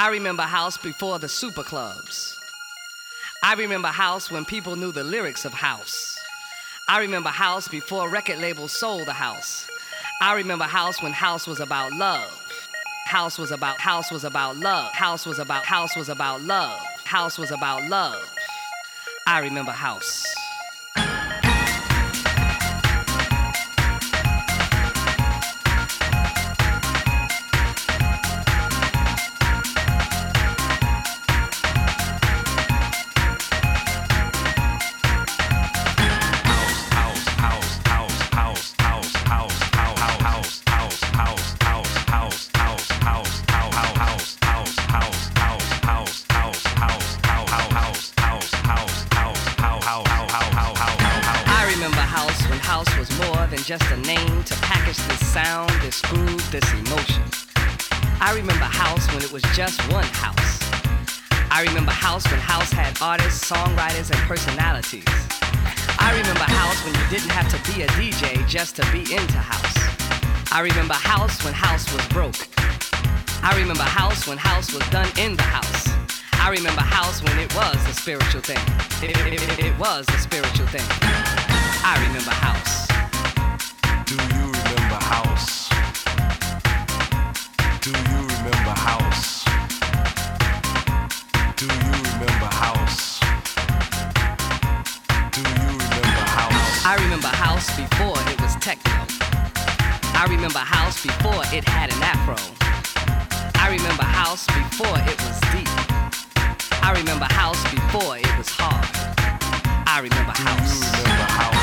I remember house before the super clubs. I remember house when people knew the lyrics of house. I remember house before record labels sold the house. I remember house when house was about love. House was about house was about love. House was about house was about love. House was about love. I remember house. Personalities. I remember house when you didn't have to be a DJ just to be into house. I remember house when house was broke. I remember house when house was done in the house. I remember house when it was a spiritual thing. It, it- it- it was a spiritual thing. I remember house. Do you remember house? House before it was techno. I remember house before it had an afro. I remember house before it was deep. I remember house before it was hard. I remember? House,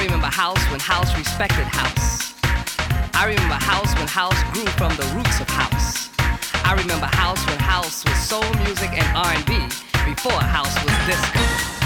I remember house when house respected house. I remember house when house grew from the roots of house. I remember house when house was soul music and R&B before house was disco.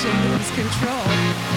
addiction lose control.